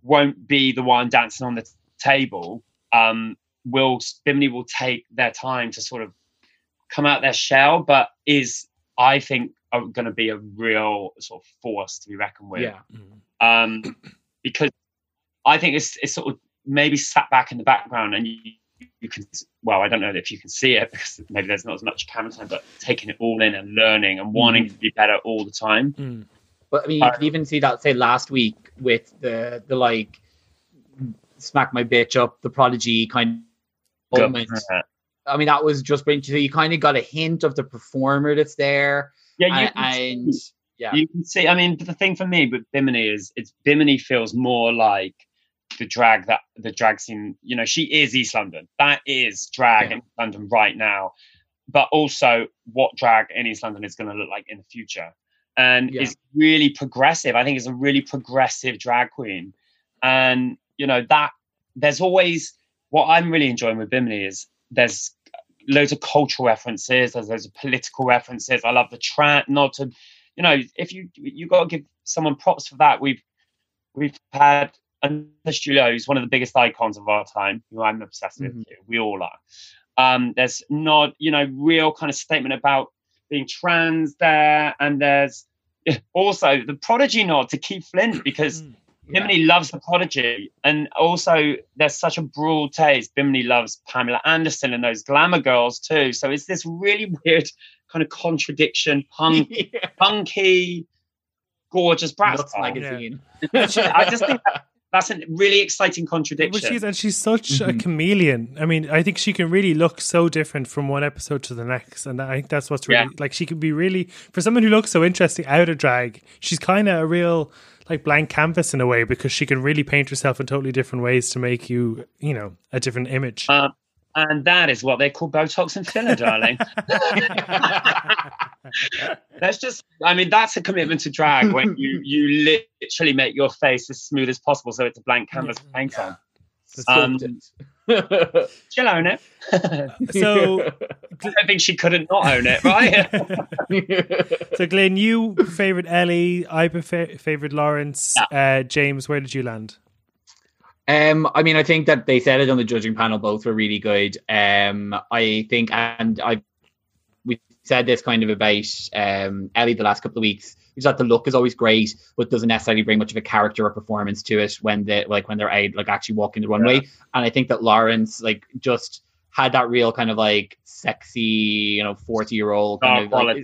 won't be the one dancing on the t- table. Um, will Bimini will take their time to sort of come out their shell, but is I think going to be a real sort of force to be reckoned with yeah. um, because I think it's it's sort of maybe sat back in the background and you, you can well I don't know if you can see it because maybe there's not as much camera time but taking it all in and learning and wanting to be better all the time Mm. But I mean, you could even see that say last week with the the like smack my bitch up, the prodigy kind of moment. I mean, that was just brilliant. So you kind of got a hint of the performer that's there, yeah you and, and yeah, you can see I mean the thing for me with Bimini is it's Bimini feels more like the drag that the drag scene you know she is East London. That is drag Yeah. in London right now. But also what drag in East London is going to look like in the future. And Yeah. is really progressive. I think is a really progressive drag queen. And you know that there's always what I'm really enjoying with Bimini is there's loads of cultural references there's loads of political references. I love the trend not to you know if you you got to give someone props for that. We've we've had Anna Studio, who's one of the biggest icons of our time, who I'm obsessed with. Mhm. We all are. Um, there's not, you know, real kind of statement about being trans there, and there's also the prodigy nod to Keith Flint because Mm. Bimini loves the prodigy, and also there's such a broad taste. Bimini loves Pamela Anderson and those glamour girls too. So it's this really weird kind of contradiction, punk, yeah. punky, gorgeous style. magazine. I just think that, that's a really exciting But contradiction. she's and she's such a Mhm. chameleon. I mean, I think she can really look so different from one episode to the next, and I think that's what's really Yeah. like. She can be really for someone who looks so interesting out of drag. She's kind of a real like blank canvas in a way because she can really paint herself in totally different ways to make you, you know, a different image. Uh, and that is what they call Botox and filler, darling. Let's just. I mean, that's a commitment to drag when you you literally make your face as smooth as possible, so it's a blank canvas to paint on. Um, she'll own it. So, I don't think she couldn't not own it, right? so Glyn, you favored Ellie. I prefer- favored Lawrence. Uh, James, where did you land? Um, I mean, I think that they said it on the judging panel. Both were really good. Um, I think, and I we said this kind of about um Ellie the last couple of weeks. Is that the look is always great, but doesn't necessarily bring much of a character or performance to it when they like when they're out like actually walking the runway. And I think that Lawrence like just had that real kind of like sexy, you know, forty year old kind Star of like, quality.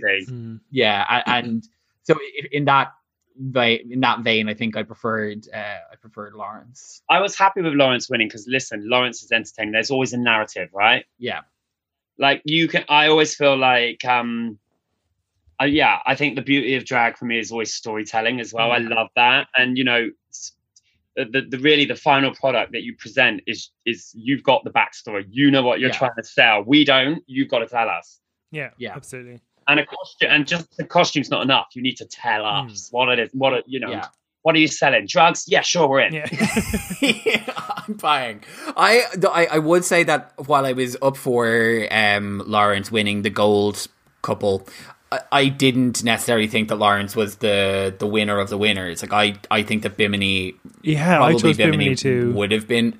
yeah, a- and so in that vein, in that vein, I think I preferred uh, I preferred Lawrence. I was happy with Lawrence winning because listen, Lawrence is entertaining. There's always a narrative, right? Yeah, Like you can. I always feel like, um, uh, yeah, I think the beauty of drag for me is always storytelling as well. I love that, and you know, the, the, the really the final product that you present is is you've got the backstory. You know what you're Yeah. trying to sell. We don't. You've got to tell us. Yeah, Yeah. absolutely. And a costume, and just the costume's not enough. You need to tell us what it is. What are, you know. Yeah. What are you selling? Drugs? Yeah, sure, we're in. Yeah. I'm buying. I, I I would say that while I was up for um, Lawrence winning the gold couple, I, I didn't necessarily think that Lawrence was the the winner of the winners. Like I I think that Bimini Yeah, I chose Bimini, Bimini too. would have been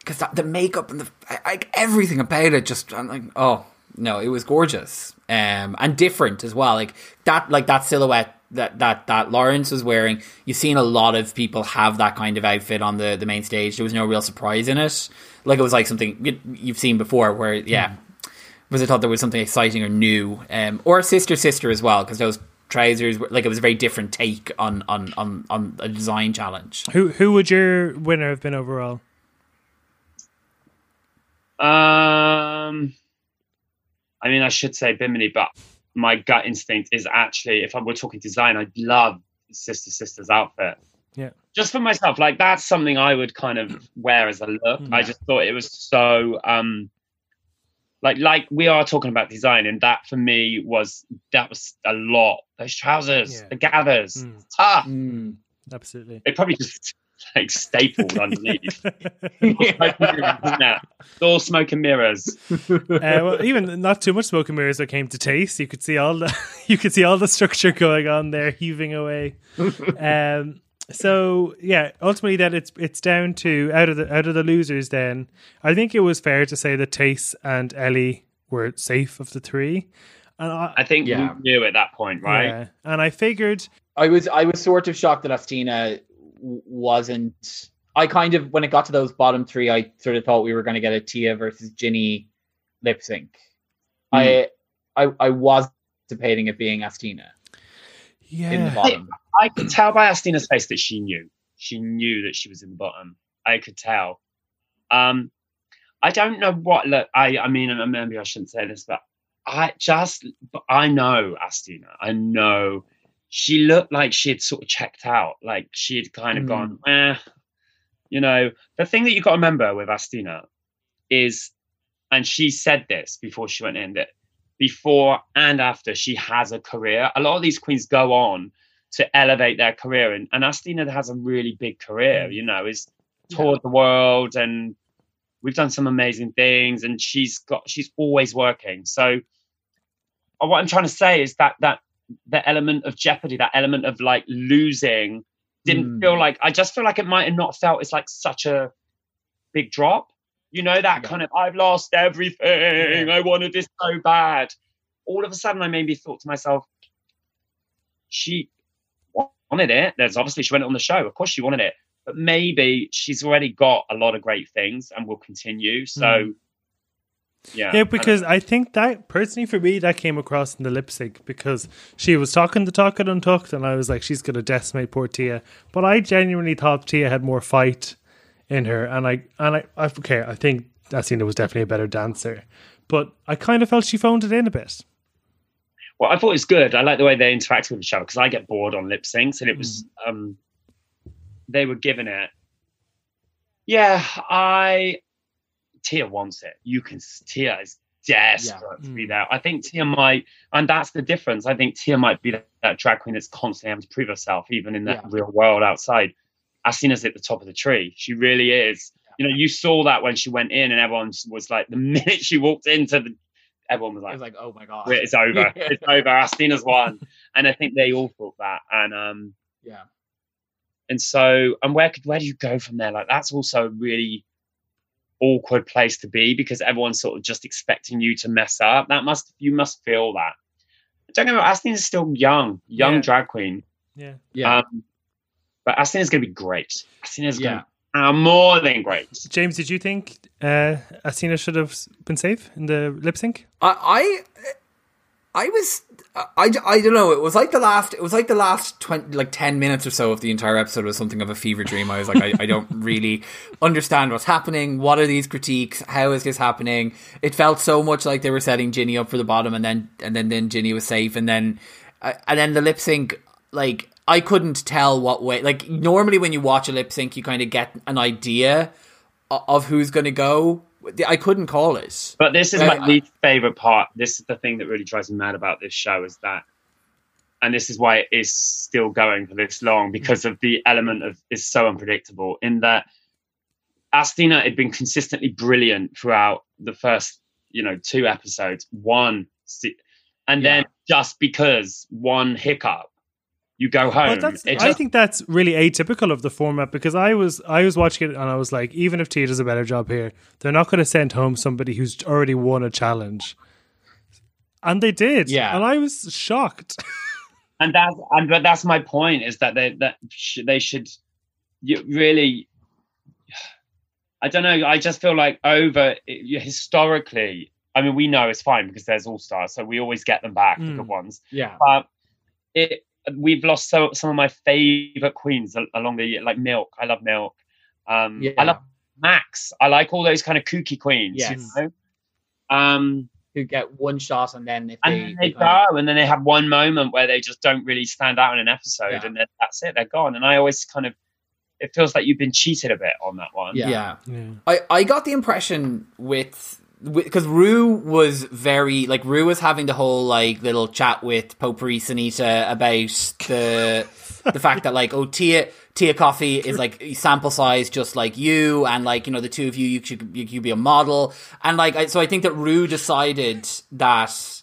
because the makeup and the like everything about it just I'm like oh no it was gorgeous um and different as well like that like that silhouette that that that Lawrence was wearing you've seen a lot of people have that kind of outfit on the the main stage. There was no real surprise in it. Like it was like something you- you've seen before where yeah was I thought there was something exciting or new um or sister sister as well because those trousers were like it was a very different take on on on on a design challenge. Who who would your winner have been overall? Um, I mean, I should say Bimini, but my gut instinct is actually, if I were talking design, I'd love Sister Sister's outfit. Yeah. Just for myself, like that's something I would kind of wear as a look. I just thought it was so, um, like, like we are talking about design, and that for me was that was a lot. Those trousers, Yeah. the gathers, Mm. tough. Absolutely. They probably just like stapled underneath. yeah. It's all smoke and mirrors. uh, well, even not too much smoke and mirrors that came to Tayce. You could see all the you could see all the structure going on there, heaving away. um, so yeah, ultimately, then it's it's down to out of the out of the losers. Then I think it was fair to say that Tayce and Ellie were safe of the three, and I, I think Yeah. we knew at that point, right? yeah, and I figured I was I was sort of shocked that Asttina w- wasn't. I kind of when it got to those bottom three, I sort of thought we were going to get a Tia versus Ginny lip sync. I I I was anticipating it being Asttina in the yeah, bottom. I could tell by Asttina's face that she knew. She knew that she was in the bottom. I could tell. Um, I don't know what. Look, I I mean, maybe I shouldn't say this, but I just but I know Asttina. I know she looked like she had sort of checked out. Like she had kind of Mm. gone, eh. You know, the thing that you got to remember with Asttina is, and she said this before she went in that before and after she has a career. A lot of these queens go on to elevate their career, and, and Asttina has a really big career. You know, is toured the world, and we've done some amazing things, and she's got she's always working. So, uh, what I'm trying to say is that that the element of jeopardy, that element of like losing, didn't Mm. feel like I just feel like it might have not felt it's like such a big drop. You know, that Yeah. kind of I've lost everything. I wanted this so bad. All of a sudden, I maybe thought to myself, she wanted it. There's obviously she went on the show. Of course, she wanted it, but maybe she's already got a lot of great things and will continue. So, Mm. Yeah, yeah, because I think that personally for me that came across in the lip sync because she was talking the talk and untucked, and I was like, she's gonna decimate poor Tia. But I genuinely thought Tia had more fight in her, and I and I, I okay, I think Asttina was definitely a better dancer, but I kind of felt she phoned it in a bit. Well, I thought it was good. I like the way they interacted with each other because I get bored on lip syncs, and it was um, they were giving it. Yeah, I Tia wants it. You can Tia is desperate to be there. I think Tia might, and that's the difference. I think Tia might be that, that drag queen that's constantly having to prove herself, even in the Yeah. real world outside. Asttina's at the top of the tree. She really is. You know, you saw that when she went in, and everyone was like, the minute she walked into the, everyone was like, was like, oh my god. it's over. It's over. Asttina's won. And I think they all thought that. And um Yeah. and so and where could where do you go from there? Like that's also really awkward place to be because everyone's sort of just expecting you to mess up. That must you must feel that. Don't get me wrong, Asttina's still young, young Yeah. drag queen. Yeah. Yeah. Um but Asttina's gonna be great. Asttina's Yeah. gonna be uh, more than great. James, did you think uh, Asttina should have been safe in the lip sync? I, I, I was, I, I don't know. It was like the last, it was like the last twenty, like ten minutes or so of the entire episode was something of a fever dream. I was like, I, I don't really understand what's happening. What are these critiques? How is this happening? It felt so much like they were setting Ginny up for the bottom, and then and then then Ginny was safe, and then uh, and then the lip sync, like I couldn't tell what way. Like normally when you watch a lip sync, you kind of get an idea of who's going to go. I couldn't call it. But this is Uh, my least favorite part. This is the thing that really drives me mad about this show is that, and this is why it is still going for this long because of the element of is so unpredictable. In that, Asttina had been consistently brilliant throughout the first, you know, two episodes. One, and then just because one hiccup, you go home. Well, It I think that's really atypical of the format because I was I was watching it and I was like, even if Tia does a better job here, they're not going to send home somebody who's already won a challenge, and they did. Yeah. and I was shocked. and that's and but that's my point is that they that sh- they should you really i don't know i just feel like over historically i mean we know it's fine because there's all stars so we always get them back the Mm. good ones Yeah. but it we've lost so some of my favorite queens along the year like milk i love milk um Yeah. i love max i like all those kind of kooky queens Yes. you know? um Who get one shot and then if and they, then they kind of- and then they have one moment where they just don't really stand out in an episode, Yeah. and then that's it, they're gone. And I always kind of, it feels like you've been cheated a bit on that one. Yeah. yeah. yeah. I, I got the impression with because Ru was very like Ru was having the whole like little chat with Potpourri Sanita about the the fact that like oh Tia Tia Kofi is like sample size just like you and like you know the two of you you should you could be a model and like I, so I think that Ru decided that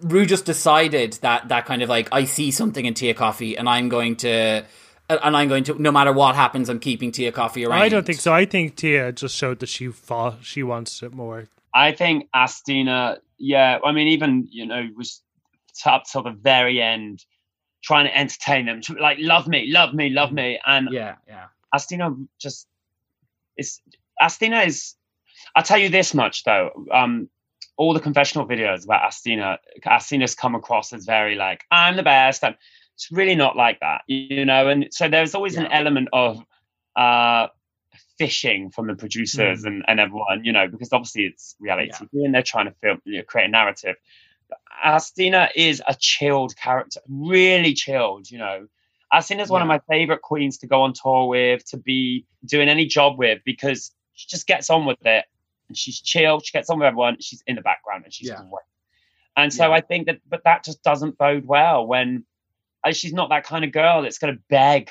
Ru just decided that that kind of like I see something in Tia Kofi and I'm going to uh, and I'm going to no matter what happens I'm keeping Tia Kofi around. I don't think so. I think Tia just showed that she fought, she wants it more. I think Asttina, yeah, I mean, even, you know, was up till the very end trying to entertain them, like, love me, love me, love me. And Yeah, yeah. Asttina just is Asttina is I'll tell you this much though. Um all the confessional videos about Asttina, Asttina's come across as very like, I'm the best. I'm, it's really not like that, you know. And so there's always an element of uh fishing from the producers and, and everyone, you know, because obviously it's reality Yeah. TV and they're trying to film, you know, create a narrative. But Asttina is a chilled character, really chilled, you know. Asttina Asttina's one of my favorite queens to go on tour with, to be doing any job with, because she just gets on with it and she's chill. She gets on with everyone. She's in the background and she's Yeah. great. And so Yeah. I think that, but that just doesn't bode well when uh, she's not that kind of girl that's going to beg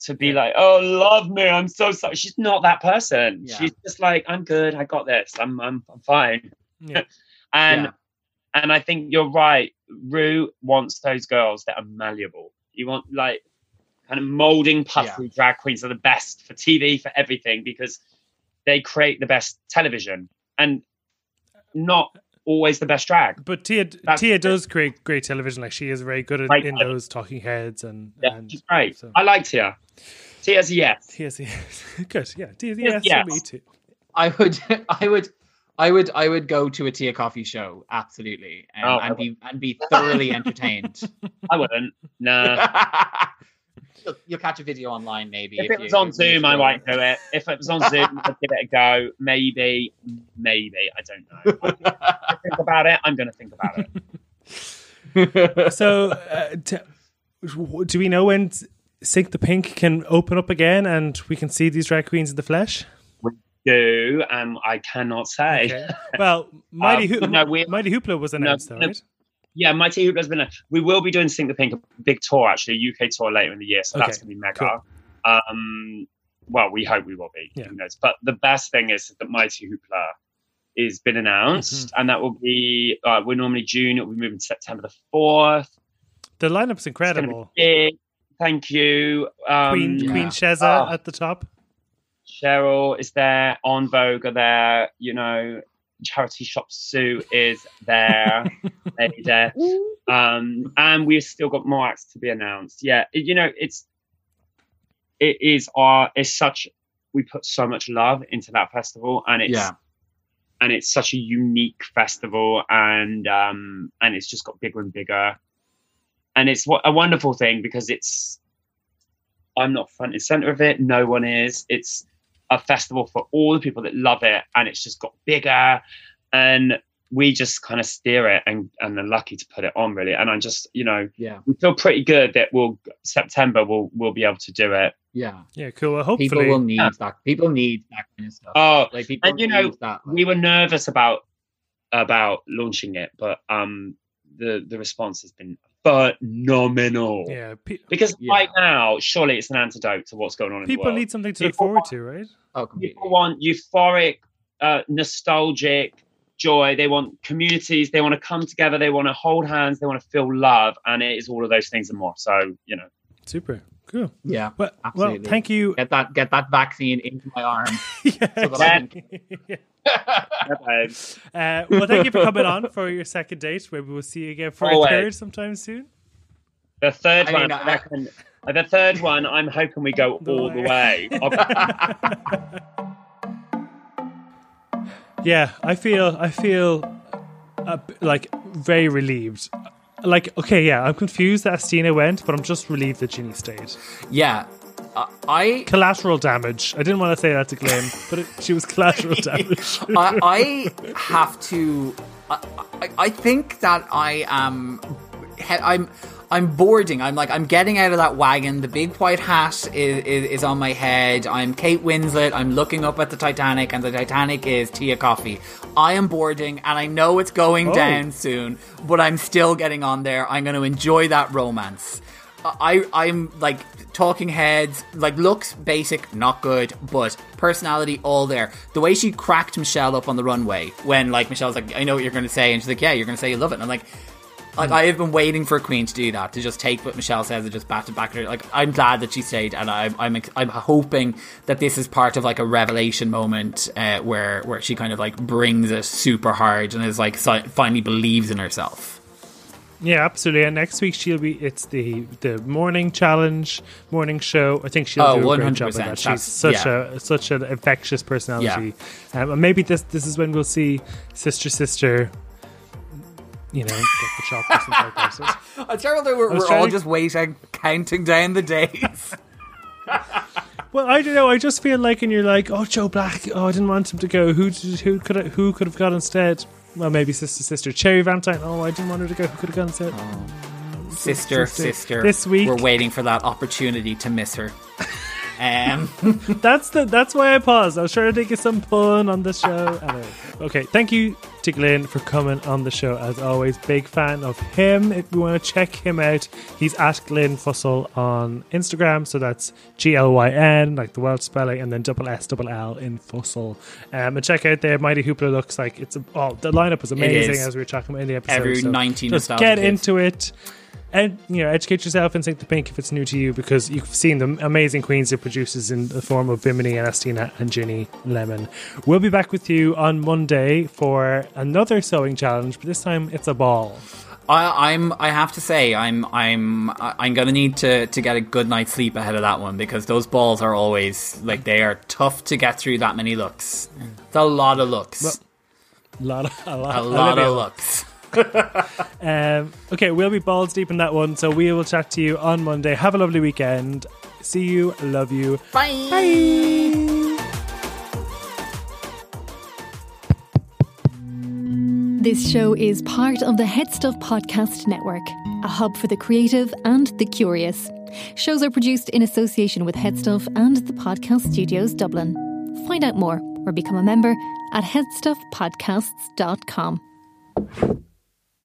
to be like, oh, love me. I'm so sorry. She's not that person. Yeah. She's just like, I'm good. I got this. I'm, I'm, I'm fine. Yeah. And, Yeah. and I think you're right. Ru wants those girls that are malleable. You want like kind of molding puffy drag queens are the best for TV for everything because they create the best television and not always the best drag. But Tia, That's- Tia does create great television. Like she is very good at, Right. in those talking heads and, Yeah, and she's great. so- I like Tia. Tia's a yes. Tia's yes, good. Yeah, Tia, Yes, yes, yes. me too. I would, I would, I would, I would go to a Tia Kofi show absolutely, um, Oh, and be and be thoroughly entertained. I wouldn't. Nah. You'll, you'll catch a video online maybe. if it was you- on Zoom, I feel- might do it. If it was on Zoom, I'd give it a go. Maybe, maybe. I don't know. I think about it. I'm going to think about it. So, uh, t- do we know when Sink the Pink can open up again and we can see these drag queens in the flesh? We do, and I cannot say. Okay. Well, Mighty, Um, Hoop- no, we- Mighty Hoopla was announced, though, no. right? Yeah, Mighty Hoopla has been. A, we will be doing Sink the Pink, a big tour actually, a UK tour later in the year, so that's going to be mega. Um, well, we hope we will be. Yeah. Who knows? But the best thing is that Mighty Hoopla is been announced, Mm-hmm. and that will be. Uh, we're normally June. It will be moving to September the fourth. The lineup's incredible. Thank you, um, Queen yeah. Queen Sheza Ah. at the top. Cheryl is there. En Vogue are there. You know, Charity Shop Sue is there. Lady there. Um, and we've still got more acts to be announced. Yeah, it- you know, it's it is our it's such we put so much love into that festival, and it's Yeah. and it's such a unique festival, and um, and it's just got bigger and bigger, and it's what a wonderful thing because it's I'm not front and center of it. No one is. It's a festival for all the people that love it, and it's just got bigger, and we just kind of steer it, and and are lucky to put it on really. And I just you know Yeah. we feel pretty good that we'll September we'll we'll be able to do it. Yeah. Yeah, cool. Well, hopefully, People will need Yeah. that. People need that kind of stuff. Oh, like people and you know, need that. we were nervous about about launching it, but um the the response has been phenomenal. yeah, pe- Because Yeah. right now, surely it's an antidote to what's going on in the people world. need something to look People forward to, right? oh, people want euphoric, uh, nostalgic joy. They want communities. They want to come together. They want to hold hands. They want to feel love, and it is all of those things and more. So you know, Super cool. Yeah. Well, well, thank you. Get that get that vaccine into my arm. Yeah, So that I Uh, well, thank you for coming on for your second date. Maybe we'll see you again for Always. a third sometime soon. the third I one, mean, I I- reckon. The third one, I'm hoping we go The all the way. way. Yeah, I feel I feel uh, like very relieved. Like, okay, yeah, I'm confused that Asttina went, but I'm just relieved that Ginny stayed. Yeah. Uh, I Collateral damage. I didn't want to say that to Glyn, but it, she was collateral damage. I, I have to. I, I, I think that I am. he- I'm. I'm boarding. I'm like I'm getting out of that wagon. The big white hat is, is, is on my head. I'm Kate Winslet. I'm looking up at the Titanic, and the Titanic is Tia Kofi. I am boarding, and I know it's going Oh. down soon, but I'm still getting on there. I'm going to enjoy that romance. I I'm like talking heads, like looks basic, not good, but personality all there. The way she cracked Michelle up on the runway when like Michelle's like, I know what you're gonna say, and she's like, Yeah, you're gonna say you love it. And I'm like like I have been waiting for a queen to do that to just take what Michelle says and just bat it back to her. Like I'm glad that she stayed, and I'm I'm I'm hoping that this is part of like a revelation moment uh, where where she kind of like brings it super hard and is like si- finally believes in herself. yeah, absolutely. And next week she'll be. It's the the morning challenge, morning show. I think she'll Oh, do a great job 100%. of that. She's such yeah. a such an infectious personality. Um, and maybe this this is when we'll see sister sister. You know, get the shop or something like that. It's terrible that we're, we're all to- just waiting, counting down the days. Well, I don't know. I just feel like, and you're like, oh, Joe Black. Oh, I didn't want him to go. Who did, who could I, who could have gone instead? Well, maybe sister sister Cherry Valentine. Oh, I didn't want her to go. Who could have gone instead? sister, Sister. sister. This week- we're waiting for that opportunity to miss her. Um, That's the that's why I paused. I was trying to think of some pun on the show. Anyway. Okay, thank you to Glyn for coming on the show. As always, big fan of him. If you want to check him out, he's at Glyn Fussell on Instagram. So that's G L Y N, like the Welsh spelling, and then double S double L in Fussell. Um, and check out their Mighty Hoopla looks like it's a, oh the lineup was amazing as we were talking about in the episode. Every so 19 just get into it and you know educate yourself and sink the pink if it's new to you because you've seen the amazing queens it produces in the form of Bimini and Asttina and Ginny Lemon. We'll be back with you on Monday for another sewing challenge, but this time it's a ball. I, I'm. I have to say, I'm. I'm. I'm gonna need to to get a good night's sleep ahead of that one because those balls are always like they are tough to get through that many looks. It's a lot of looks. A lot of a lot, a lot Olivia. of looks. Um, okay, we'll be balls deep in that one, so we will chat to you on Monday. Have a lovely weekend. See you. Love you. Bye. Bye. This show is part of the Head Stuff Podcast Network, a hub for the creative and the curious. Shows are produced in association with Headstuff and the Podcast Studios Dublin. Find out more or become a member at headstuffpodcasts.com.